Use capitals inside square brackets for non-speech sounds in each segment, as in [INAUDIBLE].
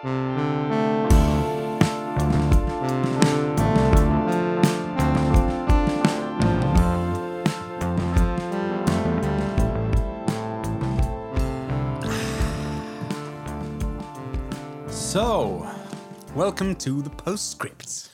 So, Welcome to the postscript.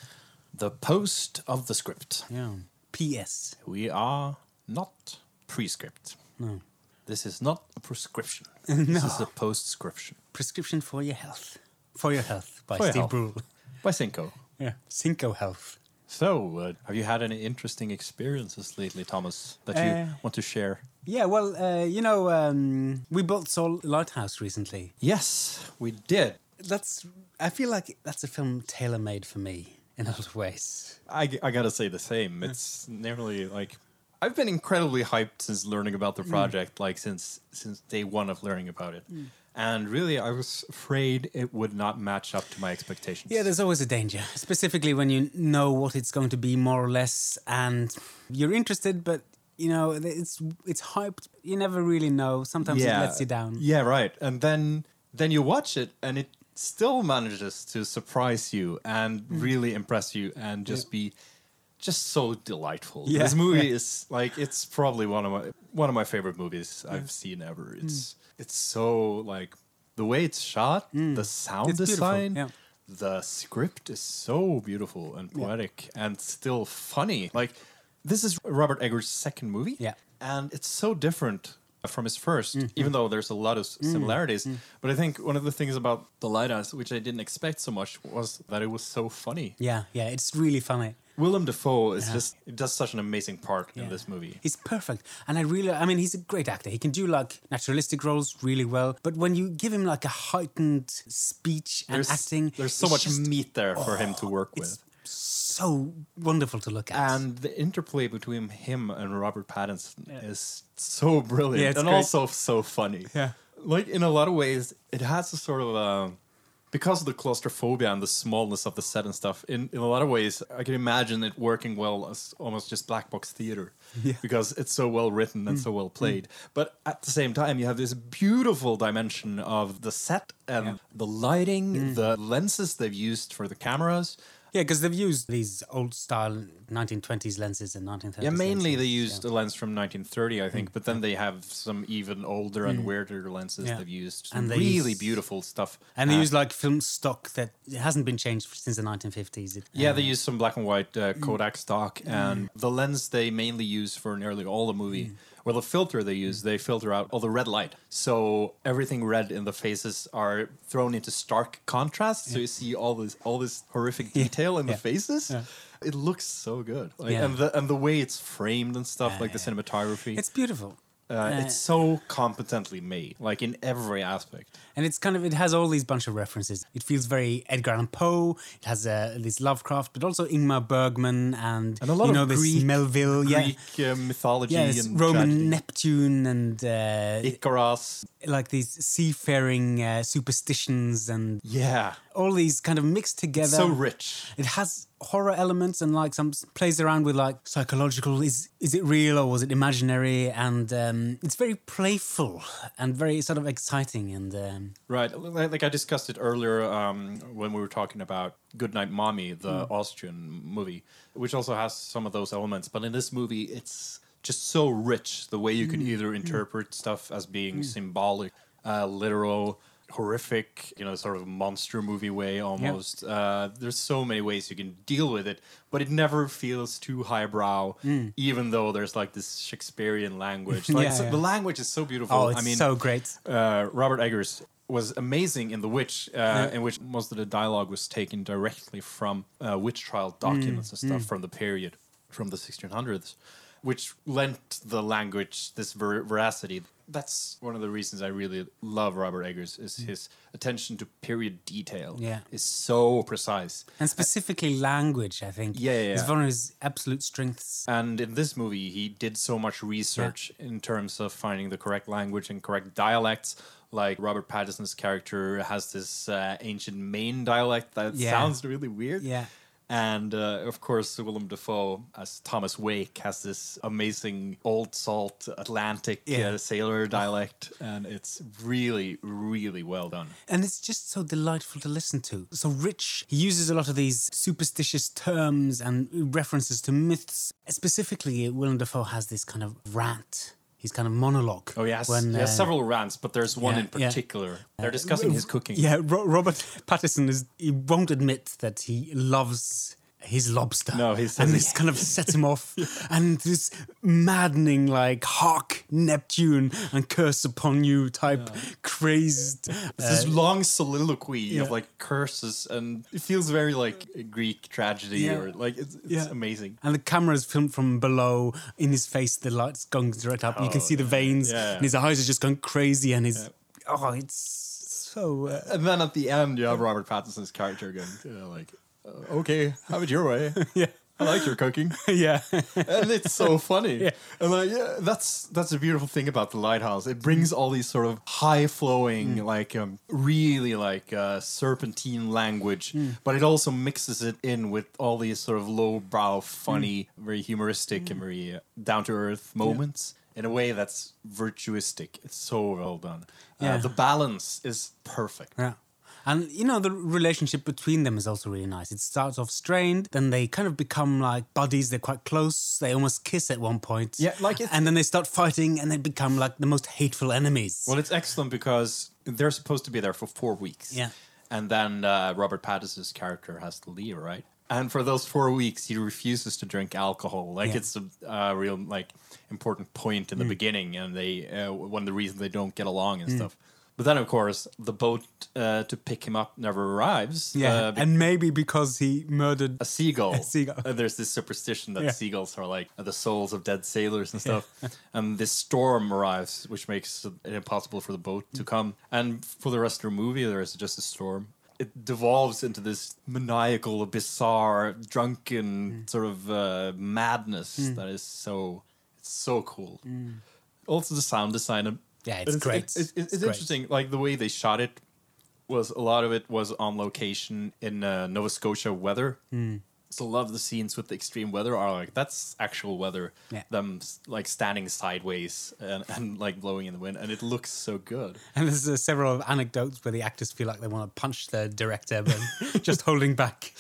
the post of the script. Yeah. P.S. We are not prescript. No. This is not a prescription. [LAUGHS] no. This is a postscription Prescription for your health. For your health by For your Steve health. Brule. by Cinco. Yeah. Cinco Health. So, uh, have you had any interesting experiences lately, Thomas, that you Uh, want to share? Yeah, well, uh, you know, um, we built Soul Lighthouse recently. Yes, we did. That's. I feel like that's a film tailor made for me in a lot of ways. I, I gotta say the same. It's nearly like I've been incredibly hyped since learning about the Mm. project, like since since day one of learning about it. And really, I was afraid it would not match up to my expectations. Yeah, there's always a danger, specifically when you know what it's going to be more or less, and you're interested, but you know it's it's hyped. You never really know. Sometimes it lets you down. Yeah, right. And then then you watch it, and it still manages to surprise you and Mm. really impress you, and just be just so delightful. Yeah, This movie yeah. is like it's probably one of my one of my favorite movies I've seen ever. Mm. It's it's so like the way it's shot, the sound It's design. yeah. The script is so beautiful and poetic and still funny. Like this is Robert Eggers' second movie. Yeah. And it's so different from his 1st Mm-hmm. even though there's a lot of s- Mm. similarities. But I think one of the things about The Lighthouse, which I didn't expect so much, was that it was so funny. Yeah, yeah, it's really funny. Willem Dafoe is Yeah. just does such an amazing part in this movie. He's perfect. And I really, I mean, he's a great actor. He can do like naturalistic roles really well. But when you give him like a heightened speech and There's acting, there's so much just meat there for him to work with. so wonderful to look at. And the interplay between him and Robert Pattinson is so brilliant Yeah, and great. also so funny. Yeah. Like in a lot of ways, it has a sort of uh, because of the claustrophobia and the smallness of the set and stuff. In in a lot of ways, I can imagine it working well as almost just black box theater [LAUGHS] Yeah. because it's so well written and so mm. well played. Mm. But at the same time, you have this beautiful dimension of the set and Yeah. the lighting, mm. the lenses they've used for the cameras. Yeah, because they've used these old style 1920s lenses and 1930s. Yeah, mainly lenses, they yeah. used a lens from 1930, I think, but then they have some even older and weirder lenses Mm. Yeah. they've used. And they really use- beautiful stuff. And they Uh, use like film stock that hasn't been changed since the 1950s. It, Yeah, uh, they use some black and white Mm. uh, Kodak stock, and the lens they mainly use for nearly all the movie, Mm. Well, the filter they use, they filter out all the red light. So everything red in the faces are thrown into stark contrast. So you see all this all this horrific detail in the faces. It looks so good, like, Yeah. and the and the way it's framed and stuff, Yeah, like the yeah. cinematography. It's beautiful. Uh, it's so competently made, like in every aspect. And it's kind of it has all these bunch of references. It feels very Edgar Allan Poe. It has uh, this Lovecraft, but also Ingmar Bergman and, And a lot you of know this Greek- Melville, yeah, uh, mythology yeah, and Roman tragedy. Neptune and uh, Icarus. like these seafaring uh, superstitions and Yeah, all these kind of mixed together. so rich. It has horror elements and like some plays around with like psychological is is it real or was it imaginary and um, it's very playful and very sort of exciting and um, Right, like I discussed it earlier um, when we were talking about Goodnight Mommy, the Austrian movie, which also has some of those elements. But in this movie, it's just so rich the way you can either interpret stuff as being symbolic, uh, literal, horrific, you know, sort of monster movie way almost. Uh, there's so many ways you can deal with it, but it never feels too highbrow, even though there's like this Shakespearean language. [LAUGHS] Like Yeah, so- yeah. the language is so beautiful. oh it's I mean, so great uh, Robert Eggers was amazing in The Witch, uh, in which most of the dialogue was taken directly from uh, witch trial documents and stuff from the period, from the 1600s, which lent the language this ver- veracity. That's one of the reasons I really love Robert Eggers is his attention to period detail. Yeah. is so precise. and specifically language i think Yeah, yeah, is one of his absolute strengths And in this movie, he did so much research in terms of finding the correct language and correct dialects. Like Robert Pattinson's character has this uh, ancient Maine dialect that Yeah. sounds really weird. yeah And uh, of course, Willem Dafoe as Thomas Wake has this amazing old salt Atlantic Yeah. uh, sailor dialect, and it's really, really well done. And it's just so delightful to listen to. So rich. He uses a lot of these superstitious terms and references to myths. Specifically, Willem Dafoe has this kind of rant. His kind of monologue. Oh yes, when, he has uh, several rants, but there's one yeah, in yeah. particular. They're discussing his [LAUGHS] cooking. Yeah, Ro- Robert Pattinson is. He won't admit that he loves his lobster. No, he says and this kind of sets him off. [LAUGHS] And this maddening, like hark Neptune and curse upon you type crazed. Uh, this long soliloquy yeah. of like curses, and it feels very like a Greek tragedy, Yeah. or like it's, it's Yeah. amazing. And the camera is filmed from below. In his face, the light's going direct up. you can Oh, see the veins, Yeah. and his eyes are just going crazy. And his oh, it's so. Uh, And then at the end, you have Robert Pattinson's character going, you know, like, "Okay, have it your way. [LAUGHS] yeah, I like your cooking," [LAUGHS] yeah, and it's so [LAUGHS] funny. Yeah. And like, yeah, that's that's a beautiful thing about the lighthouse. It brings all these sort of high flowing, Mm. like um, really like uh, serpentine language, Mm. but it also mixes it in with all these sort of low brow, funny, Mm. very humoristic and very uh, down to earth moments. In a way that's virtuistic. It's so well done. Yeah. Uh, the balance is perfect. Yeah. And you know the relationship between them is also really nice. It starts off strained, then they kind of become like buddies. They're quite close. They almost kiss at one point. Yeah, like it's- and then they start fighting, and they become like the most hateful enemies. Well, it's excellent because they're supposed to be there for four weeks. Yeah. And then uh, Robert Pattinson's character has to leave, right? And for those four weeks, he refuses to drink alcohol. Like Yeah. it's a uh, real like important point in the beginning, and they uh, one of the reasons they don't get along and stuff. But then, of course, the boat uh, to pick him up never arrives. yeah, uh, and maybe because he murdered. a seagull. [LAUGHS] A seagull. And there's this superstition that Yeah. seagulls are like the souls of dead sailors and stuff. and this storm arrives, which makes it impossible for the boat to come. And for the rest of the movie, there is just a storm. It devolves into this maniacal, bizarre, drunken Mm. sort of uh, madness that is so it's so cool. Also, the sound design. Yeah, it's great. It's, it's, it's It's great. interesting. Like the way they shot it was a lot of it was on location in uh, Nova Scotia weather. Hmm. So of the scenes with the extreme weather are like that's actual weather. Yeah. Them like standing sideways and, and like blowing in the wind, and it looks so good. [LAUGHS] And there's uh, several anecdotes where the actors feel like they want to punch the director, but [LAUGHS] just holding back.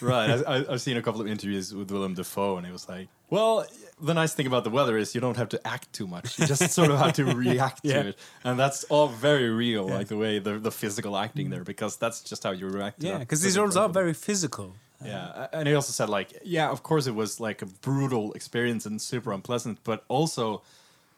Right. [LAUGHS] I, I, I've seen a couple of interviews with Willem Dafoe, and it was like, well, the nice thing about the weather is you don't have to act too much. You just sort of have to react Yeah. to it, and that's all very real, like the way the the physical acting there, because that's just how you react. to Yeah, because these roles are very physical. Yeah, and he also said like, yeah, of course it was like a brutal experience and super unpleasant, but also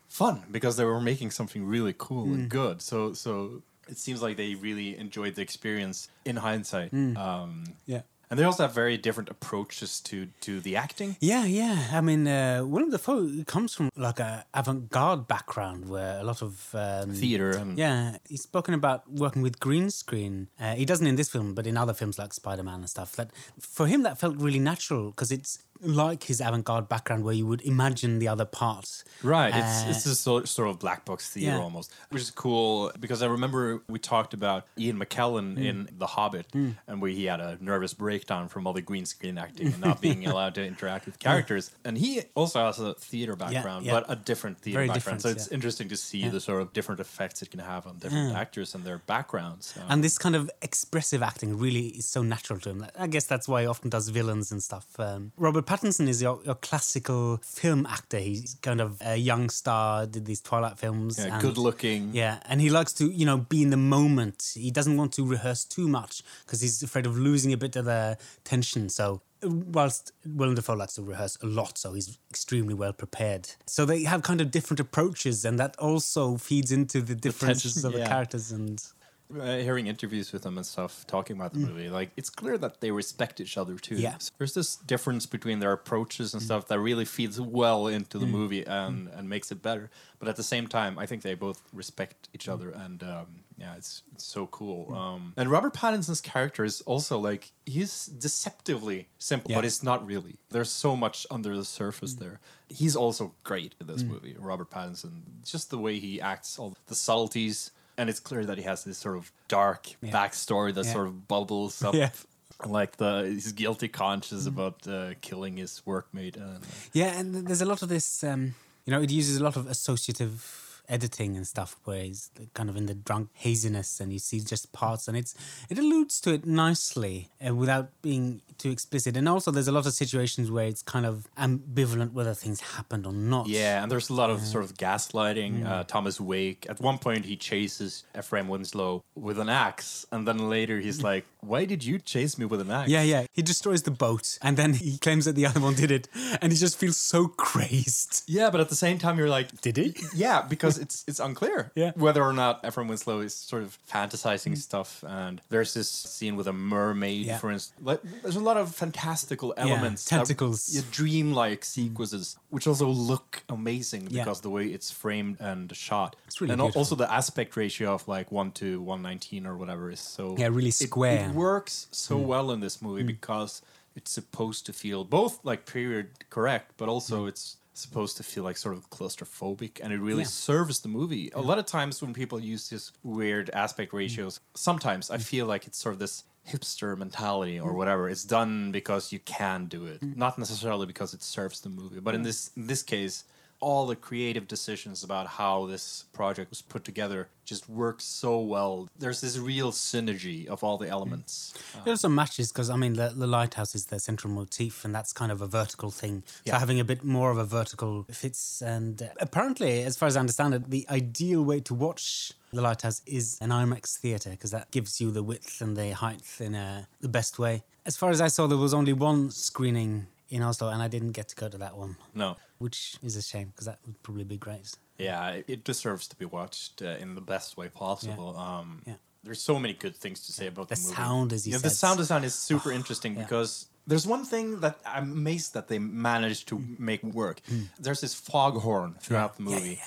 fun because they were making something really cool and good. So so it seems like they really enjoyed the experience in hindsight. Um, Yeah. And they also have very different approaches to to the acting. Yeah, yeah. I mean, uh, Willem Dafoe comes from like a avant-garde background where a lot of um, Theater and Yeah, he's spoken about working with green screen. Uh, he doesn't in this film, but in other films like Spider Man and stuff. That for him that felt really natural because it's like his avant-garde background where you would imagine the other parts Right, it's Uh, it's this sort, sort of black box theater Yeah. almost, which is cool because I remember we talked about Ian McKellen Mm. in The Hobbit, and where he had a nervous breakdown from all the green screen acting and not being [LAUGHS] allowed to interact with characters. And he also has a theater background, yeah. but a different theater Very background. So it's yeah. interesting to see the sort of different effects it can have on different actors and their backgrounds. Um, And this kind of expressive acting really is so natural to him. I guess that's why he often does villains and stuff. Um, Robert Pattinson is your, your classical film actor. He's kind of a young star, did these Twilight films. yeah, and- good looking. Yeah, and he likes to, you know, be in the moment. He doesn't want to rehearse too much because he's afraid of losing a bit of the tension. So, whilst Willem Dafoe likes to rehearse a lot, so he's extremely well prepared. So they have kind of different approaches, and that also feeds into the differences tension, of the yeah. characters. And uh, hearing interviews with them and stuff, talking about the movie, like it's clear that they respect each other too. Mm. Yeah. So there's this difference between their approaches and stuff that really feeds well into Mm. the movie and and makes it better. But at the same time, I think they both respect each other, and um, yeah, it's, it's so cool. Mm. Um, and Robert Pattinson's character is also like he's deceptively simple, Yeah. Mm. but it's not really. There's so much under the surface there. He's also great in this movie, Robert Pattinson. Just the way he acts, all the subtleties, and it's clear that he has this sort of dark Yeah. backstory that Yeah. sort of bubbles up Yeah. like the his guilty conscience about uh, killing his workmate. And, uh, Yeah, and there's a lot of this. Um, you know, it uses a lot of associative editing and stuff, where he's kind of in the drunk haziness, and you see just parts, and it's it alludes to it nicely uh, without being too explicit. And also, there's a lot of situations where it's kind of ambivalent whether things happened or not. yeah, and there's a lot of sort of gaslighting. Uh, Thomas Wake at one point he chases Ephraim Winslow with an axe, and then later he's [LAUGHS] like, "Why did you chase me with an axe?" Yeah, yeah. He destroys the boat, and then he claims that the other one did it, and he just feels so crazed. Yeah, but at the same time, you're like, Did he? Yeah, because it's it's unclear Yeah. whether or not Ephraim Winslow is sort of fantasizing mm. stuff. And there's this scene with a mermaid, Yeah. for instance. Like, there's a lot of fantastical elements, that- tentacles. yeah, dreamlike sequences, which also look amazing Yeah. because the way it's framed and shot. It's really and beautiful. also the aspect ratio of like one to one nineteen or whatever is so Yeah, really square. Mm. It, works so mm. well in this movie mm. because it's supposed to feel both like period correct, but also it's supposed to feel like sort of claustrophobic and it really Yeah. serves the movie. A lot of times when people use these weird aspect Mm. ratios, sometimes I feel like it's sort of this hipster mentality Mm. or whatever. It's done because you can do it, not necessarily because it serves the movie. But in this in this case, all the creative decisions about how this project was put together just work so well. There's this real synergy of all the elements. It also matches because I mean the, the lighthouse is the central motif, and that's kind of a vertical thing. So having a bit more of a vertical fits. And uh, apparently, as far as I understand it, the ideal way to watch the lighthouse is an IMAX theater because that gives you the width and the height in the best way. As far as I saw, there was only one screening in Oslo, and I didn't get to go to that one, No. which is a shame because that would probably be great. Yeah, it- deserves to be watched uh, in the best way possible. Um, Yeah. There's so many good things to say about the, The movie. sound, as you yeah, the sound design is super interesting yeah. because there's one thing that I'm amazed that they managed to make work. There's this foghorn throughout the Mm. Yeah, movie.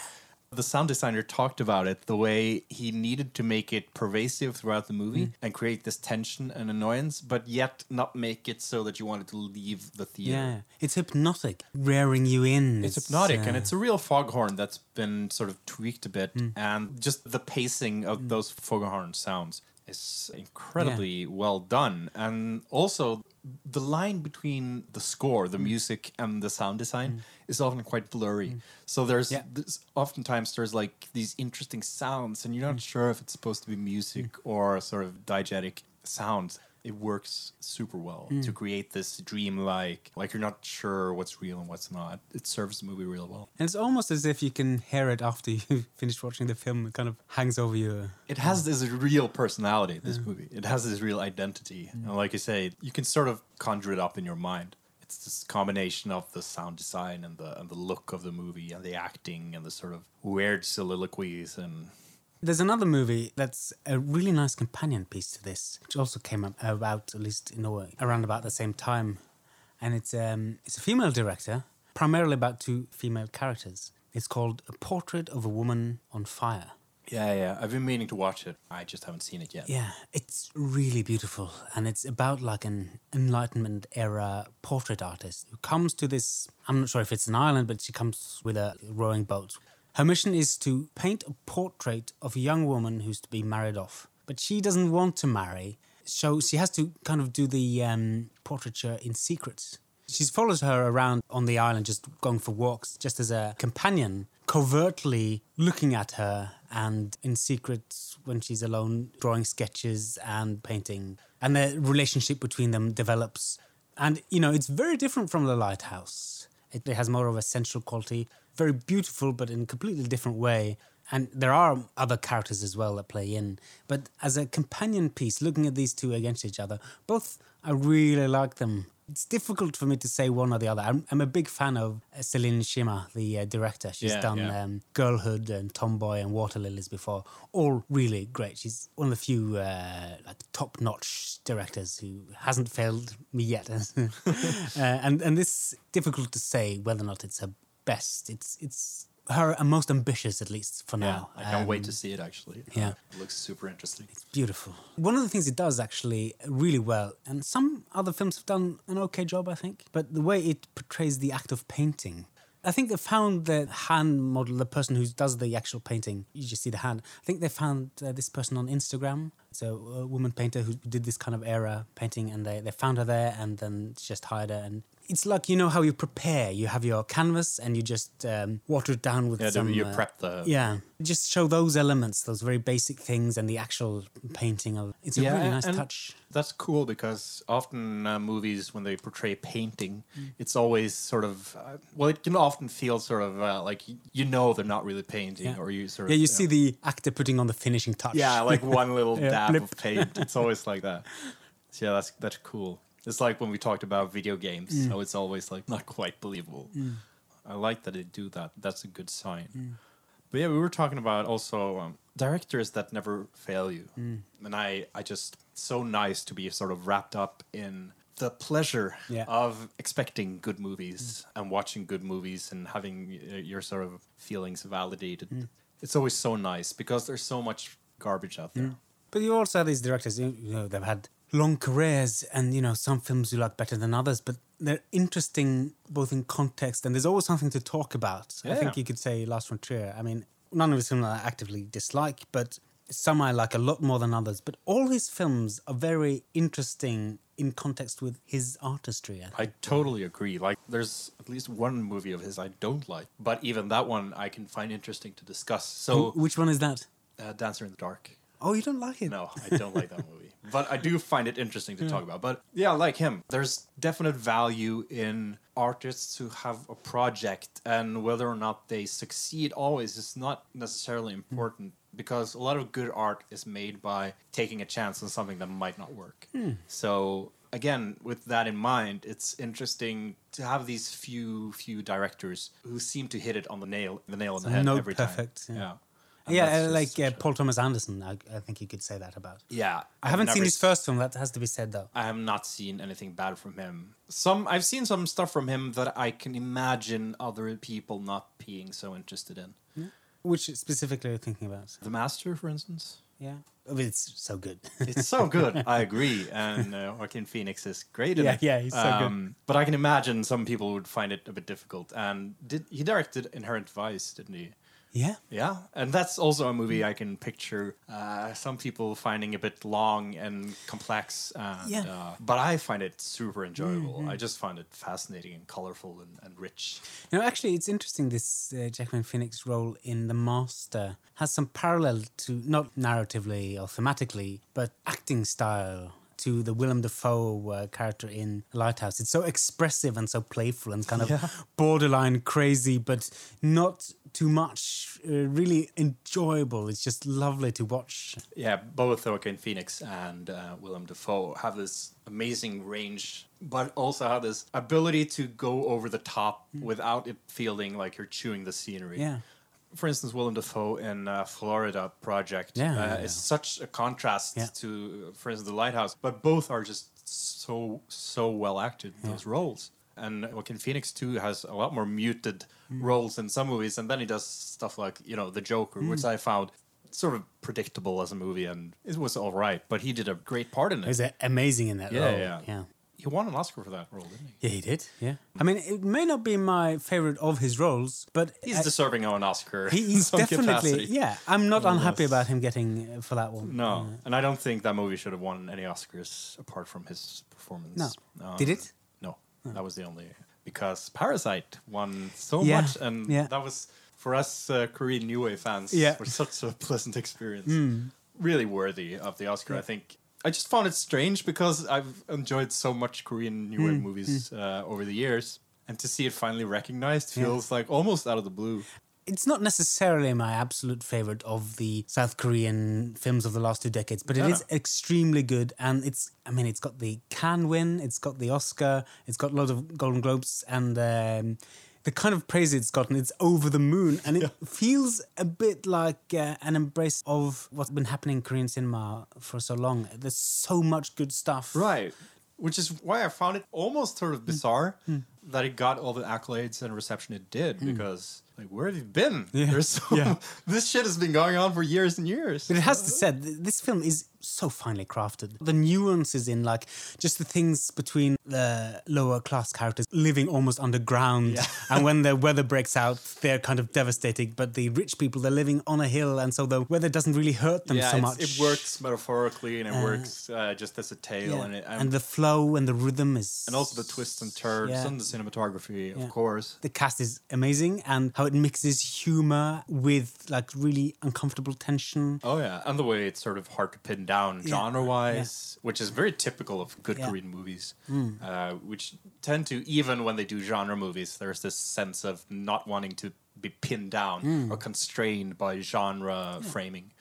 Yeah, The sound designer talked about it the way he needed to make it pervasive throughout the movie Mm. and create this tension and annoyance, but yet not make it so that you wanted to leave the theater. Yeah, it's hypnotic, rearing you in. It's hypnotic, and uh, it's a real foghorn that's been sort of tweaked a bit, Hmm. and just the pacing of those foghorn sounds is incredibly well done. And also, the line between the score, the mm. music, and the sound design mm. is often quite blurry. Mm. So there's, Yeah. there's oftentimes there's like these interesting sounds, and you're not Hmm. sure if it's supposed to be music or sort of diegetic sounds. It works super well Hmm. to create this dream-like, like you're not sure what's real and what's not. It serves the movie real well. And it's almost as if you can hear it after [LAUGHS] you finish watching the film. It kind of hangs over you. It has this real personality. This movie, it has this real identity, and like you say, you can sort of conjure it up in your mind. It's this combination of the sound design and the and the look of the movie and the acting and the sort of weird soliloquies and There's another movie that's a really nice companion piece to this, which also came up about, at least in Norway, around about the same time. And it's um, it's a female director, primarily about two female characters. It's called A Portrait of a Woman on Fire. yeah, yeah. I've been meaning to watch it. I just haven't seen it yet. Yeah, it's really beautiful. And it's about like an Enlightenment era portrait artist who comes to this. I'm not sure if it's an island, but she comes with a rowing boat. Her mission is to paint a portrait of a young woman who's to be married off. But she doesn't want to marry, so she has to kind of do the um, portraiture in secret. She follows her around on the island, just going for walks, just as a companion, covertly looking at her and in secret when she's alone, drawing sketches and painting. And the relationship between them develops. And, you know, it's very different from The Lighthouse. It has more of a sensual quality, very beautiful, but in a completely different way. And there are other characters as well that play in. But as a companion piece, looking at these two against each other, both I really like them. It's difficult for me to say one or the other. I'm, I'm a big fan of uh, Celine Sciamma, the uh, director. She's Yeah, done yeah. Um, Girlhood and Tomboy and Water Lilies before. All really great. She's one of the few uh, like top-notch directors who hasn't failed me yet. [LAUGHS] uh, and and this difficult to say whether or not it's her best. It's it's her most ambitious at least for Yeah, now. I can't wait Um, to see it. Actually, yeah. Uh, it looks super interesting. It's beautiful. One of the things it does actually really well, and some other films have done an okay job, I think, but the way it portrays the act of painting. I think they found the hand model, the person who does the actual painting. You just see the hand. I think they found uh, this person on Instagram. So a woman painter who did this kind of era painting, and they, they found her there, and then just hired her. And it's like you know how you prepare. You have your canvas, and you just um, water it down with Yeah, some. you uh, prep the yeah, just show those elements, those very basic things, and the actual painting of. It's a Yeah, really nice and- touch. That's cool because often uh, movies, when they portray painting, Mm. it's always sort of uh, well, it can often feel sort of uh, like you know they're not really painting, Yeah. or you sort of Yeah, of you see the actor putting on the finishing touch. yeah, like one [LAUGHS] little Yeah, dab blip. of paint. It's always like that. [LAUGHS] So yeah, that's that's cool. It's like when we talked about video games, Mm. how it's always like not quite believable. I like that they do that. That's a good sign. Mm. But yeah, we were talking about also um, directors that never fail you, Mm. and I, I just so nice to be sort of wrapped up in the pleasure Yeah. of expecting good movies and watching good movies and having your sort of feelings validated. Mm. It's always so nice because there's so much garbage out there. But you also have these directors, you know, they've had long careers and, you know, some films you like better than others, but they're interesting both in context and there's always something to talk about. I think you could say Lars von Trier. I mean, none of his films I actively dislike, but some I like a lot more than others. But all his films are very interesting in context with his artistry. I. I totally agree. Like, there's at least one movie of his I don't like, but even that one I can find interesting to discuss. So, Wh- Which one is that? uh, Dancer in the Dark. Oh, you don't like it? No, I don't like that movie. [LAUGHS] But I do find it interesting to talk about. But yeah, like him, there's definite value in artists who have a project and whether or not they succeed always is not necessarily hmm. important because a lot of good art is made by taking a chance on something that might not work. Hmm. So again, with that in mind, it's interesting to have these few few directors who seem to hit it on the nail the nail on the head note every perfect, time. yeah. Yeah. And Yeah, uh, like uh, Paul Thomas Anderson, I, I think you could say that about. yeah, I haven't seen his first film, that has to be said though. I have not seen anything bad from him. Some I've seen some stuff from him that I can imagine other people not being so interested in. Which specifically are you thinking about? The Master, for instance. Yeah. I mean, it's so good. It's so [LAUGHS] good. I agree, and uh, Joaquin Phoenix is great in Yeah, it. Um, yeah, he's so good. But I can imagine some people would find it a bit difficult. And did he directed Inherent Vice? Didn't he? Yeah. Yeah, and that's also a movie I can picture uh, some people finding a bit long and complex. And, Yeah. Mm-hmm. uh, but I find it super enjoyable. I just find it fascinating and colorful and, and rich. You know, actually, it's interesting. This uh, Joaquin Phoenix role in The Master has some parallel to not narratively or thematically, but acting style to the Willem Dafoe uh, character in Lighthouse. It's so expressive and so playful and kind of Yeah. borderline crazy, but not too much. Uh, really enjoyable. It's just lovely to watch. Yeah, both Joaquin Phoenix and uh, Willem Dafoe have this amazing range, but also have this ability to go over the top without it feeling like you're chewing the scenery. Mm. Yeah. For instance, Willem Dafoe in uh, Florida Project Yeah, uh, yeah, is such a contrast Yeah. to, for instance, The Lighthouse. But both are just so so well acted in those roles. And Joaquin Phoenix too has a lot more muted Mm. roles in some movies, and then he does stuff like you know The Joker, which Mm. I found sort of predictable as a movie, and it was all right. But he did a great part in it. He's uh, amazing in that Yeah, role. yeah. yeah. He won an Oscar for that role, didn't he? Yeah, he did. Yeah. I mean, it may not be my favorite of his roles, but He's I- deserving of an Oscar. in He's some definitely, capacity. yeah. I'm not unhappy Yes. about him getting uh, for that one. No, Uh, and I don't think that movie should have won any Oscars apart from his performance. No. Did it? No, that was the only because Parasite won so Yeah, much, and yeah. that was for us uh, Korean New Wave fans. Yeah. Was such a pleasant experience. Really worthy of the Oscar, I think. I just found it strange because I've enjoyed so much Korean New Hmm, Wave movies uh, over the years, and to see it finally recognized feels like almost out of the blue. it's not necessarily my absolute favorite of the South Korean films of the last two decades, but it is extremely good. And it's, I mean, it's got the Cannes win, it's got the Oscar, it's got a lot of Golden Globes, and um, the kind of praise it's gotten, it's over the moon. And it feels a bit like uh, an embrace of what's been happening in Korean cinema for so long. There's so much good stuff. Right. Which is why I found it almost sort of mm. bizarre mm. that it got all the accolades and reception it did mm. because like where have you been? Yeah. There's so, Yeah. [LAUGHS] this shit has been going on for years and years. But it has to be said, this film is so finely crafted. The nuances in like just the things between the lower class characters living almost underground, [LAUGHS] and when the weather breaks out, they're kind of devastating. But the rich people, they're living on a hill, and so the weather doesn't really hurt them yeah, so much. it works metaphorically and it works uh, just as a tale, Yeah. and, it, and the flow and the rhythm is and also the twists and turns Yeah. and the cinematography, Yeah. of course. the cast is amazing and how it mixes humor with like really uncomfortable tension. Oh yeah, and the way it's sort of hard to pin down Yeah. genre-wise, which is very typical of good Yeah. Korean movies, uh, which tend to even when they do genre movies, there's this sense of not wanting to be pinned down Hmm. or constrained by genre framing.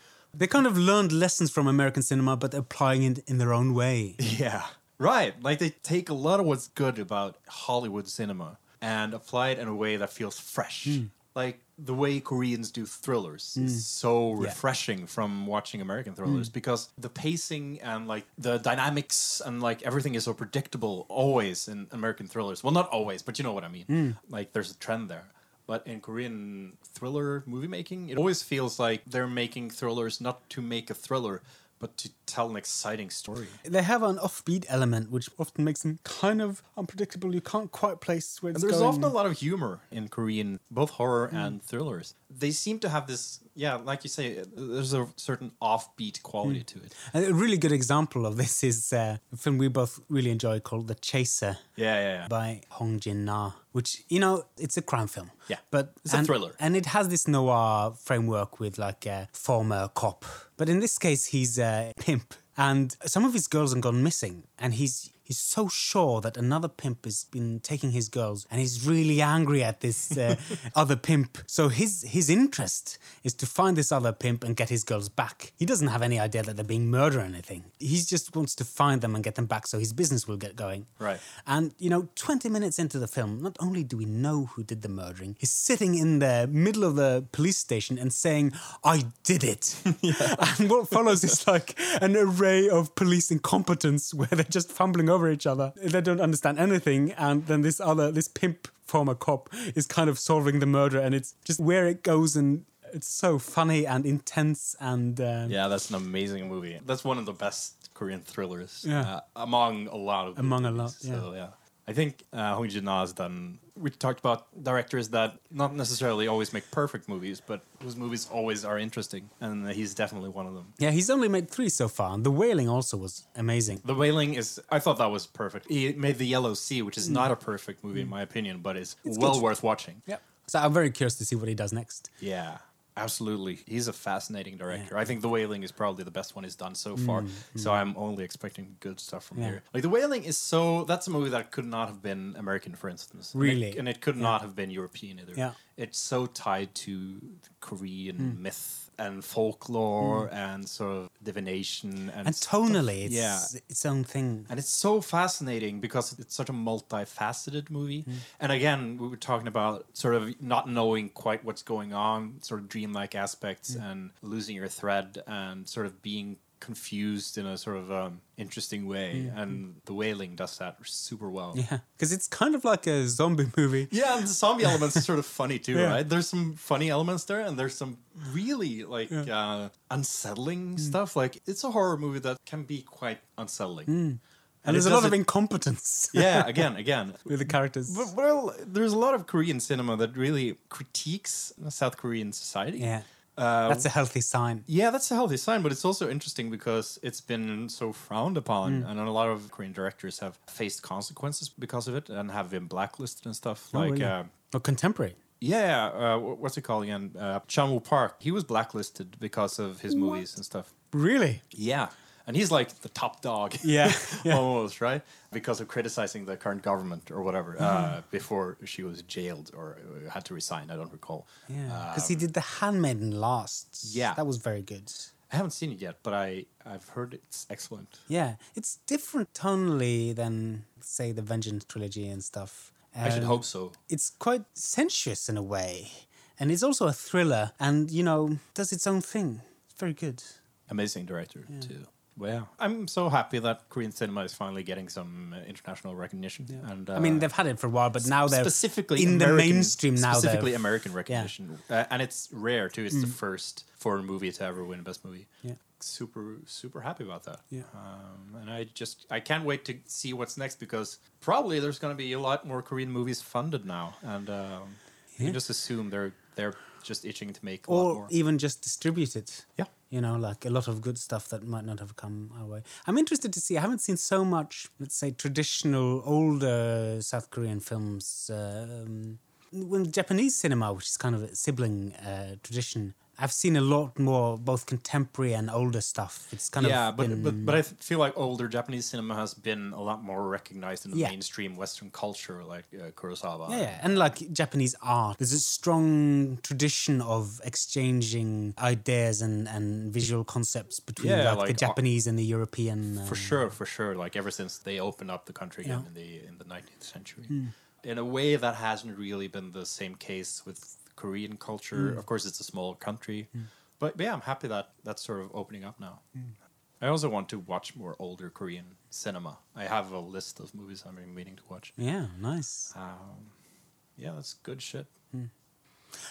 They kind of learned lessons from American cinema, but applying it in their own way. Yeah. Right. Like they take a lot of what's good about Hollywood cinema and apply it in a way that feels fresh. Hmm. Like the way Koreans do thrillers is so refreshing from watching American thrillers because the pacing and like the dynamics and like everything is so predictable always in American thrillers. Well, not always, but you know what I mean. Hmm. Like there's a trend there. But in Korean thriller movie making, it always feels like they're making thrillers not to make a thriller, but to tell an exciting story. They have an offbeat element, which often makes them kind of unpredictable. You can't quite place where it's And there's going. often a lot of humor in Korean, both horror Hmm. and thrillers. They seem to have this, yeah, like you say, there's a certain offbeat quality Hmm. to it. A really good example of this is uh, a film we both really enjoy called The Chaser Yeah, yeah, yeah. by Hong Jin Na, which, you know, it's a crime film. Yeah. But It's a and- thriller. And it has this noir framework with like a former cop. But in this case, he's a [LAUGHS] pimp. And some of his girls have gone missing. And he's he's so sure that another pimp has been taking his girls. And he's really angry at this uh, [LAUGHS] other pimp. So his, his interest is to find this other pimp and get his girls back. He doesn't have any idea that they're being murdered or anything. He just wants to find them and get them back so his business will get going. Right. And, you know, 20 minutes into the film, not only do we know who did the murdering, he's sitting in the middle of the police station and saying, I did it. [LAUGHS] [LAUGHS] And what follows is like an array of police incompetence where they're just fumbling over each other. They don't understand anything. And then this other, this pimp former cop is kind of solving the murder. And it's just where it goes and it's so funny and intense and um, Yeah, that's an amazing movie. That's one of the best Korean thrillers Yeah. uh, among a lot of Among a lot, yeah. So, yeah. I think uh, Hong Jin-na has done. We talked about directors that not necessarily always make perfect movies, but whose movies always are interesting, and he's definitely one of them. Yeah, he's only made three so far. And The Wailing also was amazing. The Wailing is. I thought that was perfect. He made The Yellow Sea, which is not a perfect movie in my opinion, but it's, well good. worth watching. Yeah. So I'm very curious to see what he does next. Yeah, absolutely. He's a fascinating director. I think The Wailing is probably the best one he's done so far. So I'm only expecting good stuff from Yeah. here. Like The Wailing is so. That's a movie that could not have been American, for instance. And it- Really? and it, could not have been European either. Yeah. It's so tied to Korean Mm. myth and folklore mm. and sort of divination and And stuff. tonally, it's yeah. its own thing. And it's so fascinating because it's such a multifaceted movie. Mm. And again, we were talking about sort of not knowing quite what's going on, sort of dreamlike aspects, mm. and losing your thread, and sort of being confused in a sort of um, interesting way. And The Wailing does that super well. Yeah, because it's kind of like a zombie movie. Yeah, and the zombie elements are sort of funny too, [LAUGHS] Yeah. right? There's some funny elements there, and there's some really like uh, unsettling stuff. Like it's a horror movie that can be quite unsettling. And, it there's a lot of incompetence [LAUGHS] yeah, [LAUGHS] again, again. with the characters. But, well, there's a lot of Korean cinema that really critiques South Korean society. yeah, Uh, that's a healthy sign. yeah, that's a healthy sign, but it's also interesting because it's been so frowned upon, Mm. and a lot of Korean directors have faced consequences because of it and have been blacklisted and stuff. Oh, like, really? uh, Or contemporary. yeah, uh, what's it called again? Uh, Chan-woo Park. He was blacklisted because of his movies and stuff. Really? Yeah, and he's like the top dog. [LAUGHS] Yeah, yeah. almost right because of criticizing the current government or whatever uh, before she was jailed or uh, had to resign. I don't recall. Yeah, because he did The Handmaiden last. Um, Yeah. that was very good. I haven't seen it yet, but I I've heard it's excellent. Yeah, it's different tonally than say the Vengeance trilogy and stuff. I should Um, hope so. It's quite sensuous in a way, and it's also a thriller, and you know does its own thing. It's very good. Amazing director too. Well, yeah. I'm so happy that Korean cinema is finally getting some uh, international recognition. And uh, I mean, they've had it for a while, but now they're specifically in American, the mainstream now. Specifically they're- American recognition, uh, and it's rare too. It's Mm. the first foreign movie to ever win Best Movie. Yeah. super super happy about that. Yeah. Um, and I just I can't wait to see what's next because probably there's going to be a lot more Korean movies funded now, and um, you Yeah. just assume they're they're just itching to make or more. even just distribute it. Yeah. You know, like a lot of good stuff that might not have come our way. I'm interested to see. I haven't seen so much, let's say, traditional older South Korean films. Um, when Japanese cinema, which is kind of a sibling uh, tradition, I've seen a lot more both contemporary and older stuff. It's kind yeah, of but, been, but but I feel like older Japanese cinema has been a lot more recognized in the Yeah. mainstream Western culture, like uh, Kurosawa. Yeah, yeah, and like Japanese art, there's a strong tradition of exchanging ideas and, and visual concepts between Yeah, like, like, the uh, Japanese and the European. for um, sure, for sure. Like ever since they opened up the country again Yeah. in the in the nineteenth century, in a way that hasn't really been the same case with Korean culture. Of course, it's a small country, but yeah, I'm happy that that's sort of opening up now. I also want to watch more older Korean cinema. I have a list of movies I'm meaning to watch. Yeah, nice. Um, yeah, that's good shit.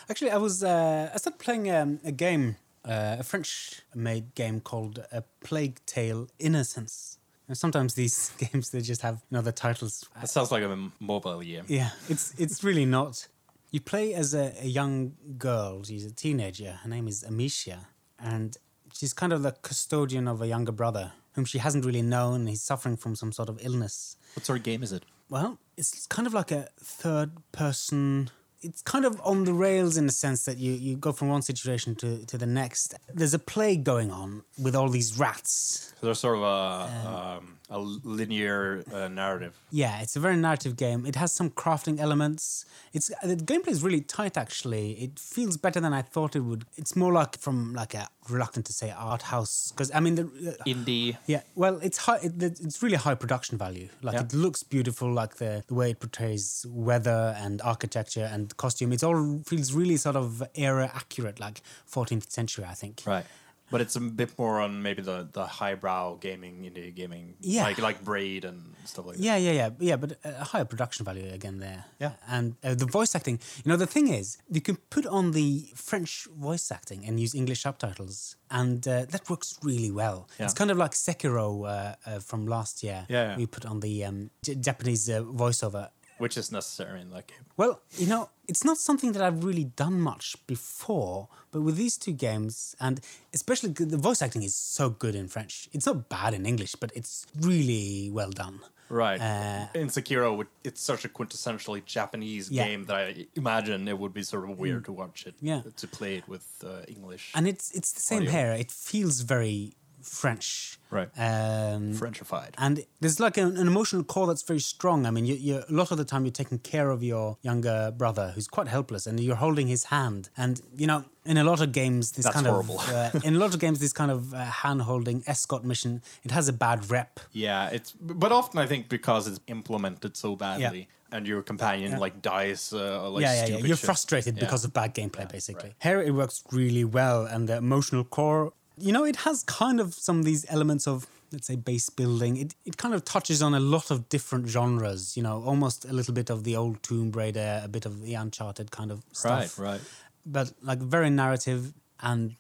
Actually, I was uh, I started playing um, a game, uh, a French-made game called A Plague Tale: Innocence. And sometimes these [LAUGHS] games they just have you know the titles. That sounds like a mobile game. Yeah, it's it's really not. You play as a, a young girl. She's a teenager. Her name is Amicia, and she's kind of the custodian of a younger brother whom she hasn't really known. He's suffering from some sort of illness. What sort of game is it? Well, it's kind of like a third person. It's kind of on the rails in the sense that you, you go from one situation to, to the next. There's a plague going on with all these rats. So there's sort of a um, a linear uh, narrative. Yeah, it's a very narrative game. It has some crafting elements. It's the gameplay is really tight. Actually, it feels better than I thought it would. It's more like from like a reluctant to say art house because I mean the uh, Indie. Yeah, well, it's high. It, it's really high production value. Like Yeah. it looks beautiful, like the the way it portrays weather and architecture and costume. It all feels really sort of era accurate, like 14th century, I think. Right. But it's a bit more on maybe the, the highbrow gaming, indie gaming, Yeah. like like Braid and stuff like that. Yeah, yeah, yeah, yeah, but a higher production value again there. Yeah. and uh, the voice acting. You know, the thing is, you can put on the French voice acting and use English subtitles, and uh, that works really well. Yeah. It's kind of like Sekiro uh, uh, from last year. Yeah, yeah. we put on the um, Japanese uh, voiceover. which is necessary in that game. Well, you know, it's not something that I've really done much before, but with these two games, and especially the voice acting is so good in French. It's not bad in English, but it's really well done. Right. Uh, in Sekiro, it's such a quintessentially Japanese Yeah. Mm. game that I imagine it would be sort of weird to watch it, Yeah. to play it with uh, English. and it's it's the same Audio. here. It feels very French, Right. Um, Frenchified. and there's like an, an emotional core that's very strong. I mean, you, a lot of the time you're taking care of your younger brother who's quite helpless, and you're holding his hand. And you know, in a lot of games, this That's kind horrible. of uh, in a lot of games, this kind of uh, hand-holding escort mission, it has a bad rep. Yeah, it's but often I think because it's implemented so badly, and your companion Yeah. like dies, uh, like yeah, yeah, yeah. You're shit. frustrated Yeah. because of bad gameplay, basically. right. Here, it works really well, and the emotional core, you know, it has kind of some of these elements of, let's say, base building. It, it kind of touches on a lot of different genres, you know, almost a little bit of the old Tomb Raider, a bit of the Uncharted kind of stuff. right. Right. But like very narrative and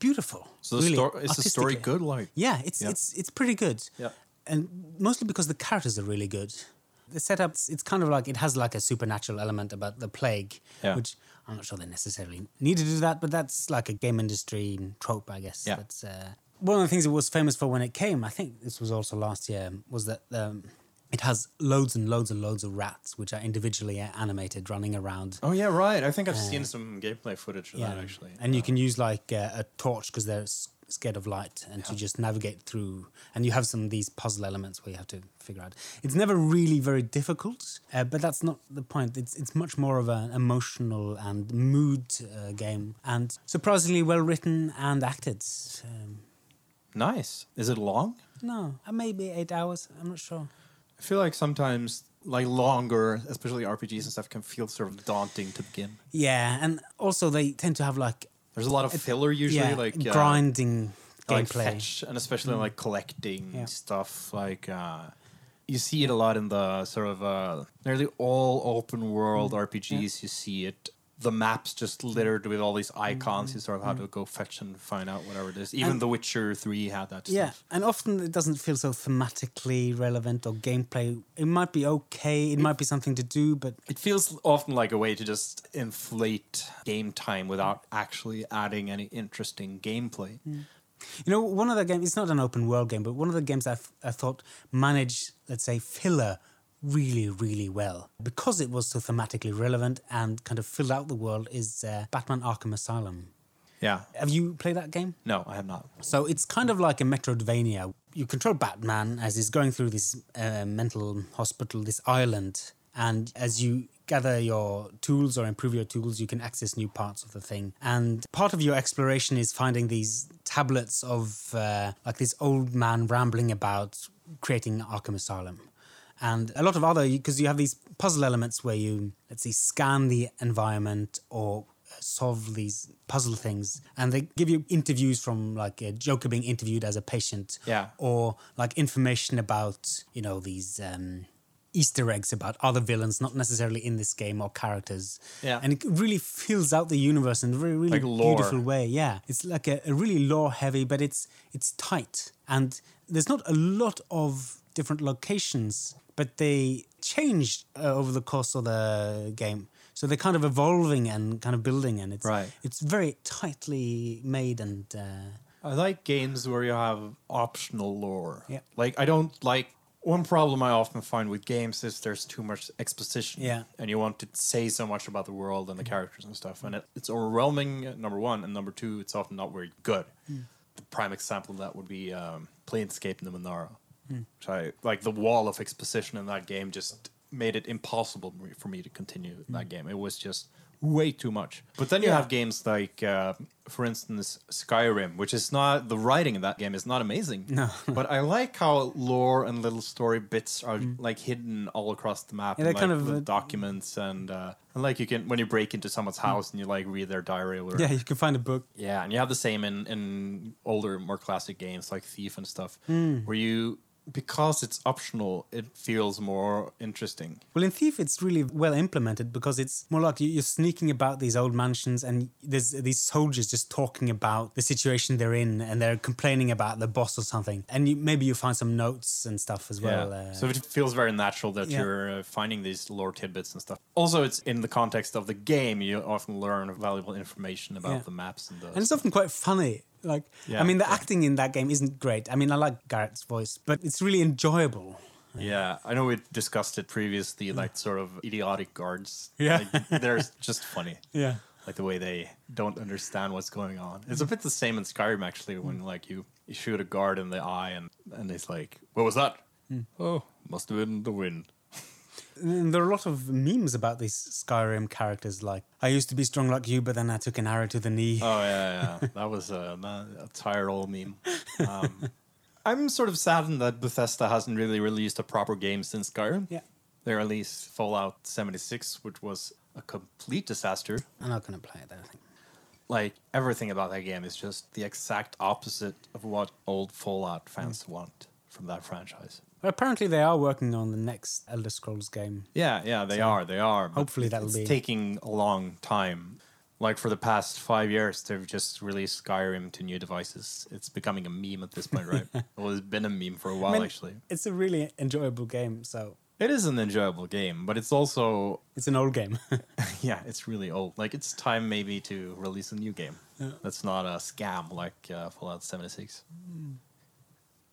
beautiful. So the really, story is the story good? Like Yeah, it's Yeah. it's it's pretty good. Yeah. And mostly because the characters are really good. The setup it's kind of like it has like a supernatural element about the plague, Yeah. which I'm not sure they necessarily need to do that, but that's like a game industry trope, I guess. Yeah. That's uh, one of the things it was famous for when it came. I think this was also last year. Was that um, it has loads and loads and loads of rats, which are individually uh, animated, running around. Oh yeah, right. I think I've seen some gameplay footage of that actually. And you Uh, can use like uh, a torch because they're scared of light, and to just navigate through. And you have some of these puzzle elements where you have to figure out. It's never really very difficult, uh, but that's not the point. It's it's much more of an emotional and mood uh, game, and surprisingly well written and acted. Um, nice. Is it long? no, uh, maybe eight hours. I'm not sure. I feel like sometimes like longer, especially RPGs and stuff, can feel sort of daunting to begin. Yeah, and also they tend to have like There's a lot of filler usually, yeah, like uh, grinding like gameplay. Mm. fetch, and especially like collecting Yeah. stuff. Like uh, you see it a lot in the sort of uh, nearly all open world Mm. RPGs. You see it the maps just mm-hmm. littered with all these icons. You mm-hmm. sort of had to mm-hmm. go fetch and find out whatever it is. Even And- The Witcher Three had that. Yeah, stuff. and often it doesn't feel so thematically relevant or gameplay. It might be okay, it might be something to do, but It feels often like a way to just inflate game time without actually adding any interesting gameplay. Mm. You know, one of the games, it's not an open world game, but one of the games I, f- I thought managed, let's say, filler really, really well. Because it was so thematically relevant and kind of filled out the world is uh, Batman Arkham Asylum. Yeah. Have you played that game? No, I have not. So it's kind of like a Metroidvania. You control Batman as he's going through this uh, mental hospital, this island, and as you gather your tools or improve your tools, you can access new parts of the thing. And part of your exploration is finding these tablets of uh, like this old man rambling about creating Arkham Asylum. And a lot of other, because you have these puzzle elements where you, let's see, scan the environment or solve these puzzle things and they give you interviews from like a joker being interviewed as a patient. Yeah. or like information about you know these um easter eggs about other villains not necessarily in this game or characters. Yeah. and it really fills out the universe in a very really Like beautiful way. Yeah. It's like a, a really lore heavy but it's it's tight. And there's not a lot of different locations but they changed uh, over the course of the game so they're kind of evolving and kind of building and it's Right. it's very tightly made and uh, I like games where you have optional lore. Yeah. Like I don't like one problem I often find with games is there's too much exposition. Yeah. And you want to say so much about the world and the characters and stuff. And it, it's overwhelming, uh, number one. And number two, it's often not very good. The prime example of that would be um, Planescape Numenera. Which I like the wall of exposition in that game just made it impossible for me- to continue that game. It was just way too much. But then you Yeah. have games like, uh, for instance, Skyrim, which is not the writing in that game is not amazing. No. [LAUGHS] but I like how lore and little story bits are like hidden all across the map. Mm. Yeah, and, they're kind like, of, the uh, documents and uh, and like you can when you break into someone's house and you like read their diary or yeah you can find a book yeah, and you have the same in, in older, more classic games like Thief and stuff, Hmm. where you because it's optional, it feels more interesting. Well, in Thief, it's really well implemented because it's more like you- you're sneaking about these old mansions and there's these soldiers just talking about the situation they're in and they're complaining about the boss or something. And you, maybe you find some notes and stuff as well. yeah. uh, so it feels very natural that Yeah. you're uh, finding these lore tidbits and stuff. Also, it's in the context of the game. You often learn valuable information about Yeah. the maps and the. and it's often quite funny. Like, Yeah, I mean, the yeah. acting in that game isn't great. I mean, I like Garrett's voice, but it's really enjoyable. Yeah, I know we discussed it previously, like sort of idiotic guards. Yeah. Like, they're [LAUGHS] just funny. Yeah. Like the way they don't understand what's going on. It's a bit the same in Skyrim actually, when mm. like you, you shoot a guard in the eye and and it's like, what was that? Mm. Oh, must have been the wind. And there are a lot of memes about these Skyrim characters. Like, I used to be strong like you, but then I took an arrow to the knee. Oh yeah, yeah. [LAUGHS] that was a, a tired old meme. Um, [LAUGHS] I'm sort of saddened that Bethesda hasn't really released a proper game since Skyrim. Yeah. They released Fallout 76, which was a complete disaster. I'm not going to play it, I think. like everything about that game is just the exact opposite of what old Fallout fans want from that franchise. Well, apparently, they are working on the next Elder Scrolls game. Yeah, yeah, they are, they are. Hopefully that'll it's be- taking a long time. Like for the past five years, they've just released Skyrim to new devices. It's becoming a meme at this point, right? [LAUGHS] well, it's been a meme for a while, I mean, actually. It's a really enjoyable game, so It is an enjoyable game, but it's also it's an old game. [LAUGHS] [LAUGHS] yeah, it's really old. Like it's time maybe to release a new game. That's not a scam like uh, Fallout 76.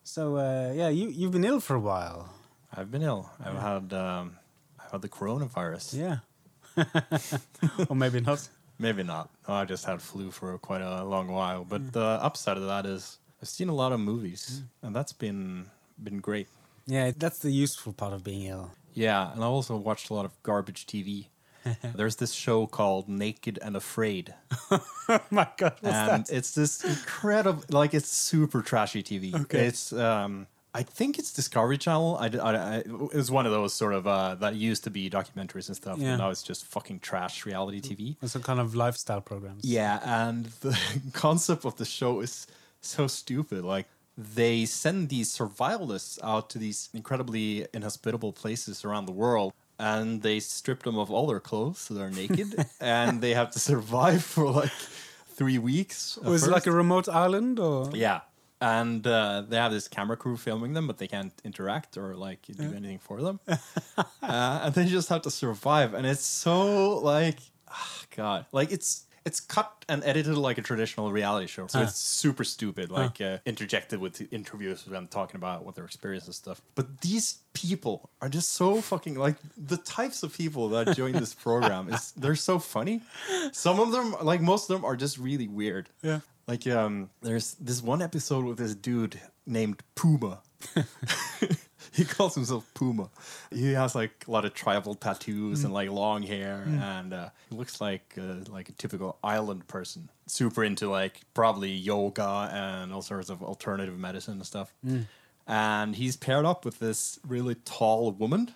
So uh, yeah, you you've been ill for a while. I've been ill. I've had um, I've had the coronavirus. Yeah, [LAUGHS] or maybe not. Maybe not. No, I just had flu for quite a long while. But the upside of that is I've seen a lot of movies, and that's been been great. Yeah, that's the useful part of being ill. Yeah, and I also watched a lot of garbage TV. [LAUGHS] There's this show called Naked and Afraid, oh [LAUGHS] my god, what's and that? it's this incredible, like it's super trashy TV. Okay. It's um, I think it's Discovery Channel. I, I, I it was one of those sort of uh, that used to be documentaries and stuff. Yeah. And now it's just fucking trash reality TV. It's a kind of lifestyle programs. Yeah, and the [LAUGHS] concept of the show is so stupid. Like they send these survivalists out to these incredibly inhospitable places around the world and they strip them of all their clothes, so they're naked, [LAUGHS] and they have to survive for like three weeks. Was it like a remote island or? Yeah. And uh, they have this camera crew filming them, but they can't interact or like do anything for them. [LAUGHS] uh, and they just have to survive. And it's so like, ah, God, like it's it's cut and edited like a traditional reality show. So it's super stupid, like uh, interjected with the interviews with them talking about what their experience and stuff. But these people are just so fucking like the types of people that join this [LAUGHS] program is they're so funny. Some of them, like most of them, are just really weird. Yeah. Like um there's this one episode with this dude named Puma. [LAUGHS] [LAUGHS] he calls himself Puma. He has like a lot of tribal tattoos and like long hair and uh, he looks like uh, like a typical island person. Super into like probably yoga and all sorts of alternative medicine and stuff. And he's paired up with this really tall woman.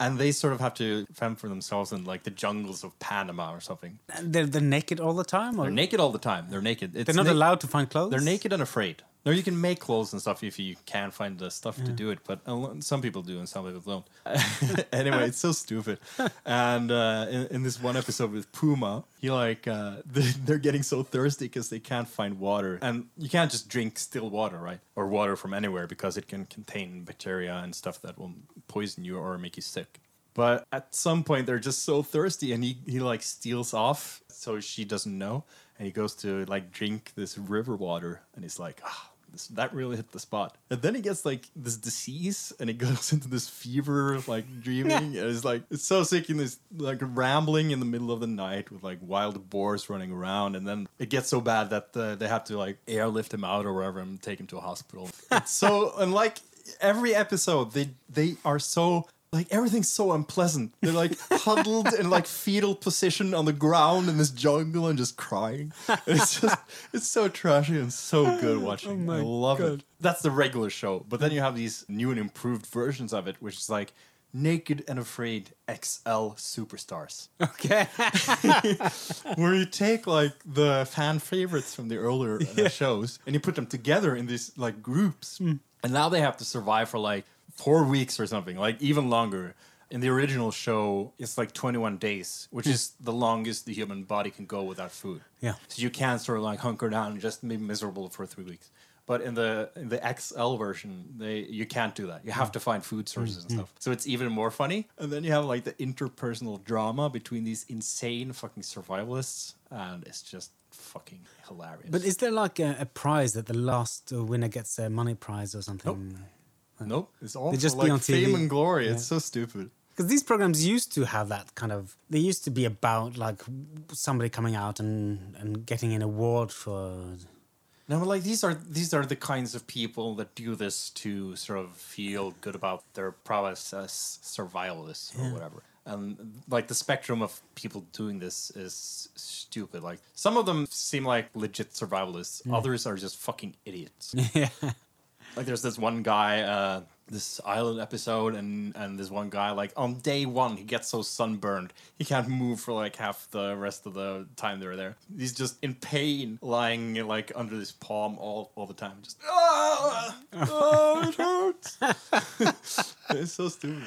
And they sort of have to fend for themselves in like the jungles of Panama or something. They're, they're naked all the time? Or They're naked all the time. They're naked. It's They're not na- allowed to find clothes? They're naked and afraid. Now you can make clothes and stuff if you can find the stuff to do it, but some people do and some people don't. [LAUGHS] [LAUGHS] anyway, it's so stupid. And uh, in, in this one episode with Puma, he like uh, [LAUGHS] they- they're getting so thirsty because they can't find water, and you can't just drink still water, right? Or water from anywhere because it can contain bacteria and stuff that will poison you or make you sick. But at some point, they're just so thirsty, and he, he like steals off so she doesn't know, and he goes to like drink this river water, and he's like, ah, this, that really hit the spot. And then he gets like this disease, and he goes [LAUGHS] into this fever, like [LAUGHS] dreaming, and it's like it's so sick in this like rambling in the middle of the night with like wild boars running around, and then it gets so bad that uh, they have to like airlift him out or wherever and take him to a hospital. It's so [LAUGHS] and like every episode, they they are so like everything's so unpleasant. They're like huddled in like fetal position on the ground in this jungle and just crying. It's just it's so trashy and so good watching. my I love God. it. That's the regular show, but then you have these new and improved versions of it, which is like Naked and Afraid XL Superstars, Okay. [LAUGHS] where you take like the fan favorites from the earlier uh, shows and you put them together in these like groups, and now they have to survive for like four weeks or something, like even longer. In the original show, it's like 21 days, which hmm. is the longest the human body can go without food. Yeah. So you can't sort of like hunker down and just be miserable for three weeks. But in the in the XL version, they you can't do that. You have to find food hmm. sources and hmm. stuff. So it's even more funny. And then you have like the interpersonal drama between these insane fucking survivalists, and it's just fucking hilarious. but is there like a, a prize that the last winner gets a money prize or something? nope, it's all They just for, be like on fame and glory. Yeah. It's so stupid. Because these programs used to have that kind of. They used to be about like somebody coming out and, and getting an award for. No, but like these are these are the kinds of people that do this to sort of feel good about their prowess as survivalists or whatever. And like the spectrum of people doing this is stupid. Like some of them seem like legit survivalists. Others are just fucking idiots. [LAUGHS] yeah. Like there's this one guy, uh, this island episode, and and this one guy like on day one he gets so sunburned he can't move for like half the rest of the time they're there. He's just in pain, lying like under this palm all all the time, just ah, oh, it hurts. [LAUGHS] it's so stupid.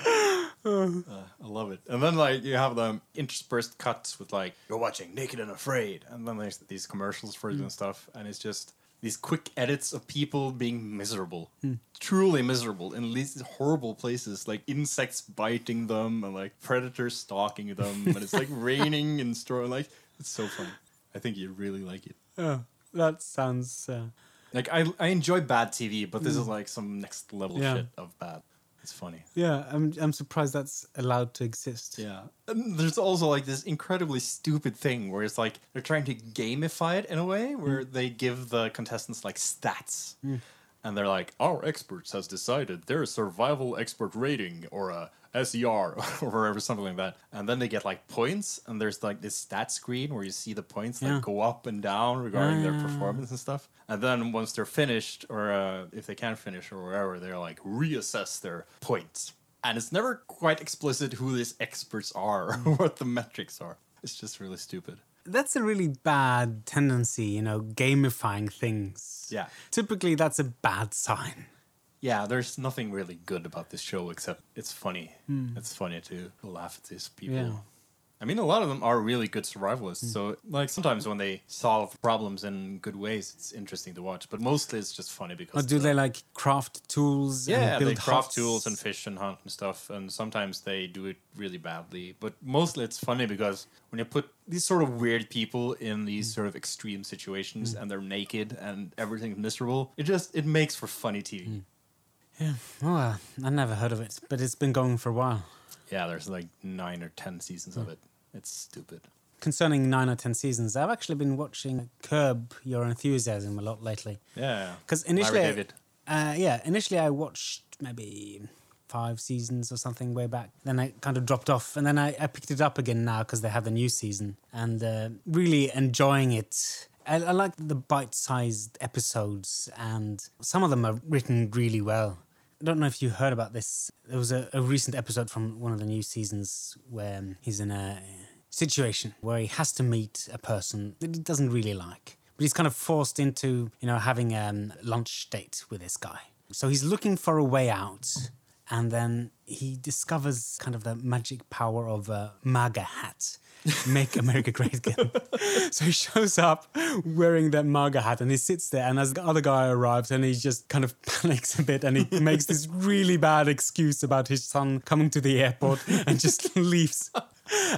Uh, I love it. And then like you have them interspersed cuts with like you're watching Naked and Afraid, and then there's these commercials for it and stuff, and it's just these quick edits of people being miserable, truly miserable in these horrible places, like insects biting them and like predators stalking them, and it's like [LAUGHS] raining and storm. Like it's so fun. I think you really like it. Oh, that sounds. Uh, Like I, I enjoy bad TV, but this is like some next level Yeah. shit of bad. It's funny. yeah, I'm, I'm surprised that's allowed to exist. Yeah. And there's also like this incredibly stupid thing where it's like they're trying to gamify it in a way where mm. they give the contestants like stats. Mm. And they're like, our experts has decided their survival expert rating or a SER [LAUGHS] or whatever, something like that. And then they get like points, and there's like this stat screen where you see the points Yeah. that go up and down regarding their Ah. performance and stuff. And then once they're finished, or uh, if they can't finish or whatever, they're like reassess their points. And it's never quite explicit who these experts are or [LAUGHS] what the metrics are. It's just really stupid. That's a really bad tendency, you know, gamifying things. Yeah. Typically, that's a bad sign. Yeah, there's nothing really good about this show except it's funny. Hmm. It's funny to laugh at these people. Yeah. I mean, a lot of them are really good survivalists. Hmm. So, like, sometimes when they solve problems in good ways, it's interesting to watch. But mostly it's just funny because. Or do the- they like craft tools? Yeah, and build they craft huts? tools and fish and hunt and stuff. And sometimes they do it really badly. But mostly it's funny because when you put these sort of weird people in these hmm. sort of extreme situations and they're naked and everything's miserable, it just it makes for funny TV. Oh, well, I never heard of it, but it's been going for a while. Yeah, there's like nine or ten seasons of it. It's stupid. Concerning nine or ten seasons, I've actually been watching Curb Your Enthusiasm a lot lately. Yeah, Because initially, Larry David. Uh, yeah, initially I watched maybe five seasons or something way back. Then I kind of dropped off, and then I, I picked it up again now because they have the new season, and uh, really enjoying it. I, I like the bite-sized episodes, and some of them are written really well. I don't know if you heard about this. There was a, a recent episode from one of the new seasons where um, he's in a situation where he has to meet a person that he doesn't really like, but he's kind of forced into, you know, having a um, lunch date with this guy. So he's looking for a way out, and then he discovers kind of the magic power of a MAGA hat. Make America Great Again. [LAUGHS] so he shows up wearing that MAGA hat and he sits there. And as the other guy arrives, and he just kind of [LAUGHS] panics a bit and he [LAUGHS] makes this really bad excuse about his son coming to the airport and just leaves.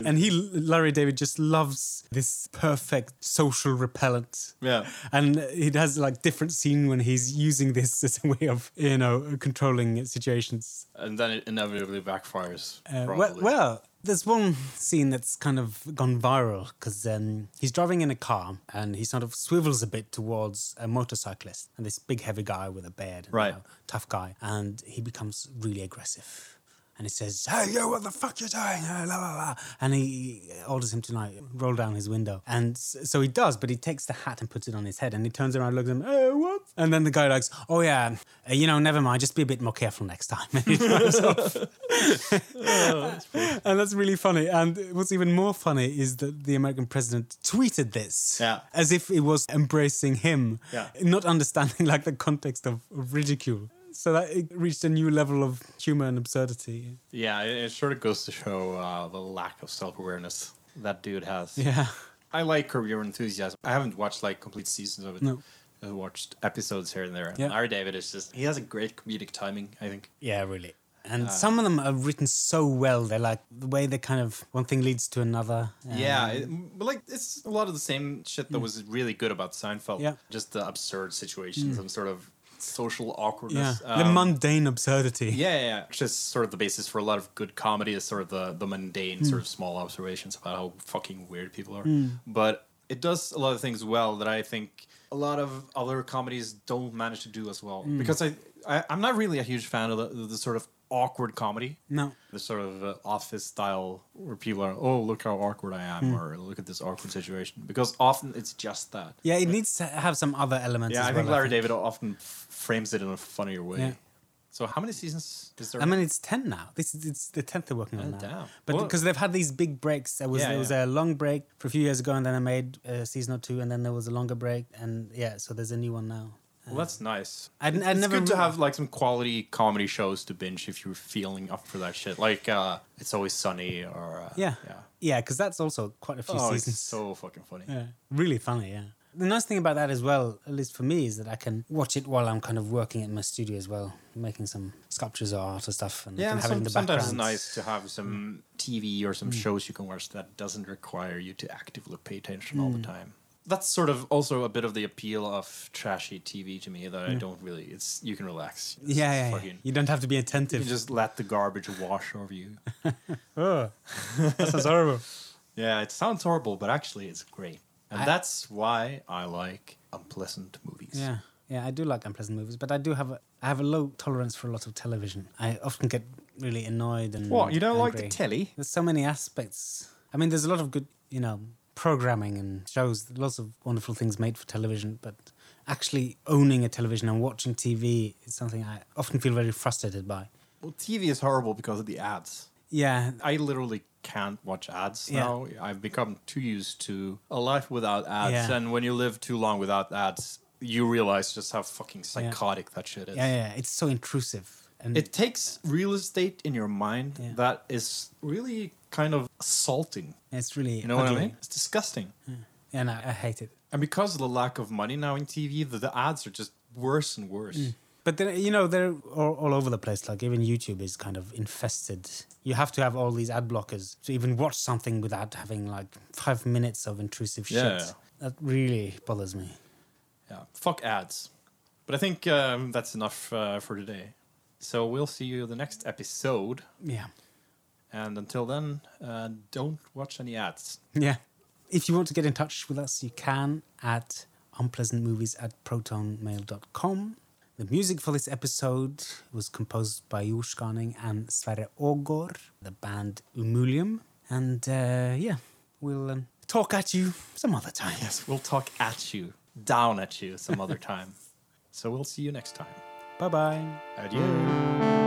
And he, Larry David, just loves this perfect social repellent. Yeah. And it has like different scene when he's using this as a way of, you know, controlling situations. And then it inevitably backfires. Uh, well, well, there's one scene that's kind of gone viral because um, he's driving in a car and he sort of swivels a bit towards a motorcyclist and this big heavy guy with a beard, and, Right. you know, tough guy, and he becomes really aggressive. And he says, "Hey, yo, what the fuck you doing?" Uh, La, la, la. And he orders him to like roll down his window, and so he does. But he takes the hat and puts it on his head, and he turns around, and looks at him, "Hey, what?" And then the guy likes, "Oh yeah, uh, you know, never mind. Just be a bit more careful next time." [LAUGHS] And he drives [LAUGHS] off. and that's really funny. And what's even more funny is that the American president tweeted this Yeah. as if it was embracing him, Yeah. not understanding like the context of, of ridicule. So that it reached a new level of humor and absurdity. Yeah, it, it sort of goes to show uh, the lack of self awareness that dude has. Yeah. I like Curb Your Enthusiasm. I haven't watched like complete seasons of it. No. I watched episodes here and there. Yeah. Larry David is just he has a great comedic timing, I think. Yeah, really. And Uh, some of them are written so well. They're like the way they kind of one thing leads to another. yeah, Um, it, but like it's a lot of the same shit that was really good about Seinfeld. Yeah. Just the absurd situations and sort of social yeah. awkwardness. the Um, mundane absurdity. Yeah, yeah, yeah. Which is sort of the basis for a lot of good comedy is sort of the, the mundane, sort of Hmm. small observations about how fucking weird people are. But it does a lot of things well that I think a lot of other comedies don't manage to do as well. Hmm. Because I, I, I'm not really a huge fan of the, the sort of awkward comedy. No. The sort of uh, office style where people are, oh, look how awkward I am, or look at this awkward situation. Because often it's just that. Yeah, it needs to have some other elements. Yeah, I think well, Larry David often f- frames it in a funnier way. Yeah. So how many seasons is there? I mean, it's ten now. This is it's the tenth they're working on Oh, now. damn. But because they've had these big breaks, there was Yeah, there was yeah. a long break for a few years ago, and then I made a season or two, and then there was a longer break, and yeah, so there's a new one now. Well, that's nice. I'd- It's- I'd it's never good to have like some quality comedy shows to binge if you're feeling up for that shit. Like uh, It's Always Sunny or uh, Yeah, yeah. yeah, because that's also quite a few Oh, it's seasons. so fucking funny. Yeah, really funny. Yeah. The nice thing about that as well, at least for me, is that I can watch it while I'm kind of working in my studio as well, making some sculptures or art or stuff, and Yeah, and some, the sometimes it's nice to have some TV or some shows you can watch that doesn't require you to actively pay attention all the time. That's sort of also a bit of the appeal of trashy TV to me that I don't really. It's you can relax. It's Yeah, yeah, yeah. You don't have to be You attentive. can just let the garbage wash over you. [LAUGHS] oh, that sounds horrible. Yeah, it sounds horrible, but actually it's great. And I- that's why I like unpleasant movies. Yeah, yeah, I do like unpleasant movies, but I do have a I have a low tolerance for a lot of television. I often get really annoyed and What, you don't like the telly? There's so many aspects. I mean, there's a lot of good, you know, programming and shows. Lots of wonderful things made for television, but actually owning a television and watching TV is something I often feel very frustrated by. Well, TV is horrible because of the ads. Yeah, I literally can't watch ads Yeah. now. I've become too used to a life without ads. Yeah. And when you live too long without ads, you realize just how fucking psychotic that shit is. Yeah, yeah, it's so intrusive. And It takes real estate in your mind Yeah. that is really kind of assaulting. it's really You know what I mean? It's disgusting. And I, I hate it. And because of the lack of money now in TV, the, the ads are just worse and worse. But then you know they're all, all over the place. Like even YouTube is kind of infested. You have to have all these ad blockers to even watch something without having like five minutes of intrusive shit. Yeah. That really bothers me. Yeah, fuck ads. But I think um, that's enough uh, for today. So we'll see you the next episode. Yeah. And until then, uh, don't watch any ads. Yeah. If you want to get in touch with us, you can at unpleasantmovies at protonmail.com. The music for this episode was composed by Josh and Sverre Ågård, the band Umulium. And uh, yeah, we'll um, talk at you some other time. Yes, we'll talk at you, down at you some other time. [LAUGHS] So we'll see you next time. Bye bye. Adieu.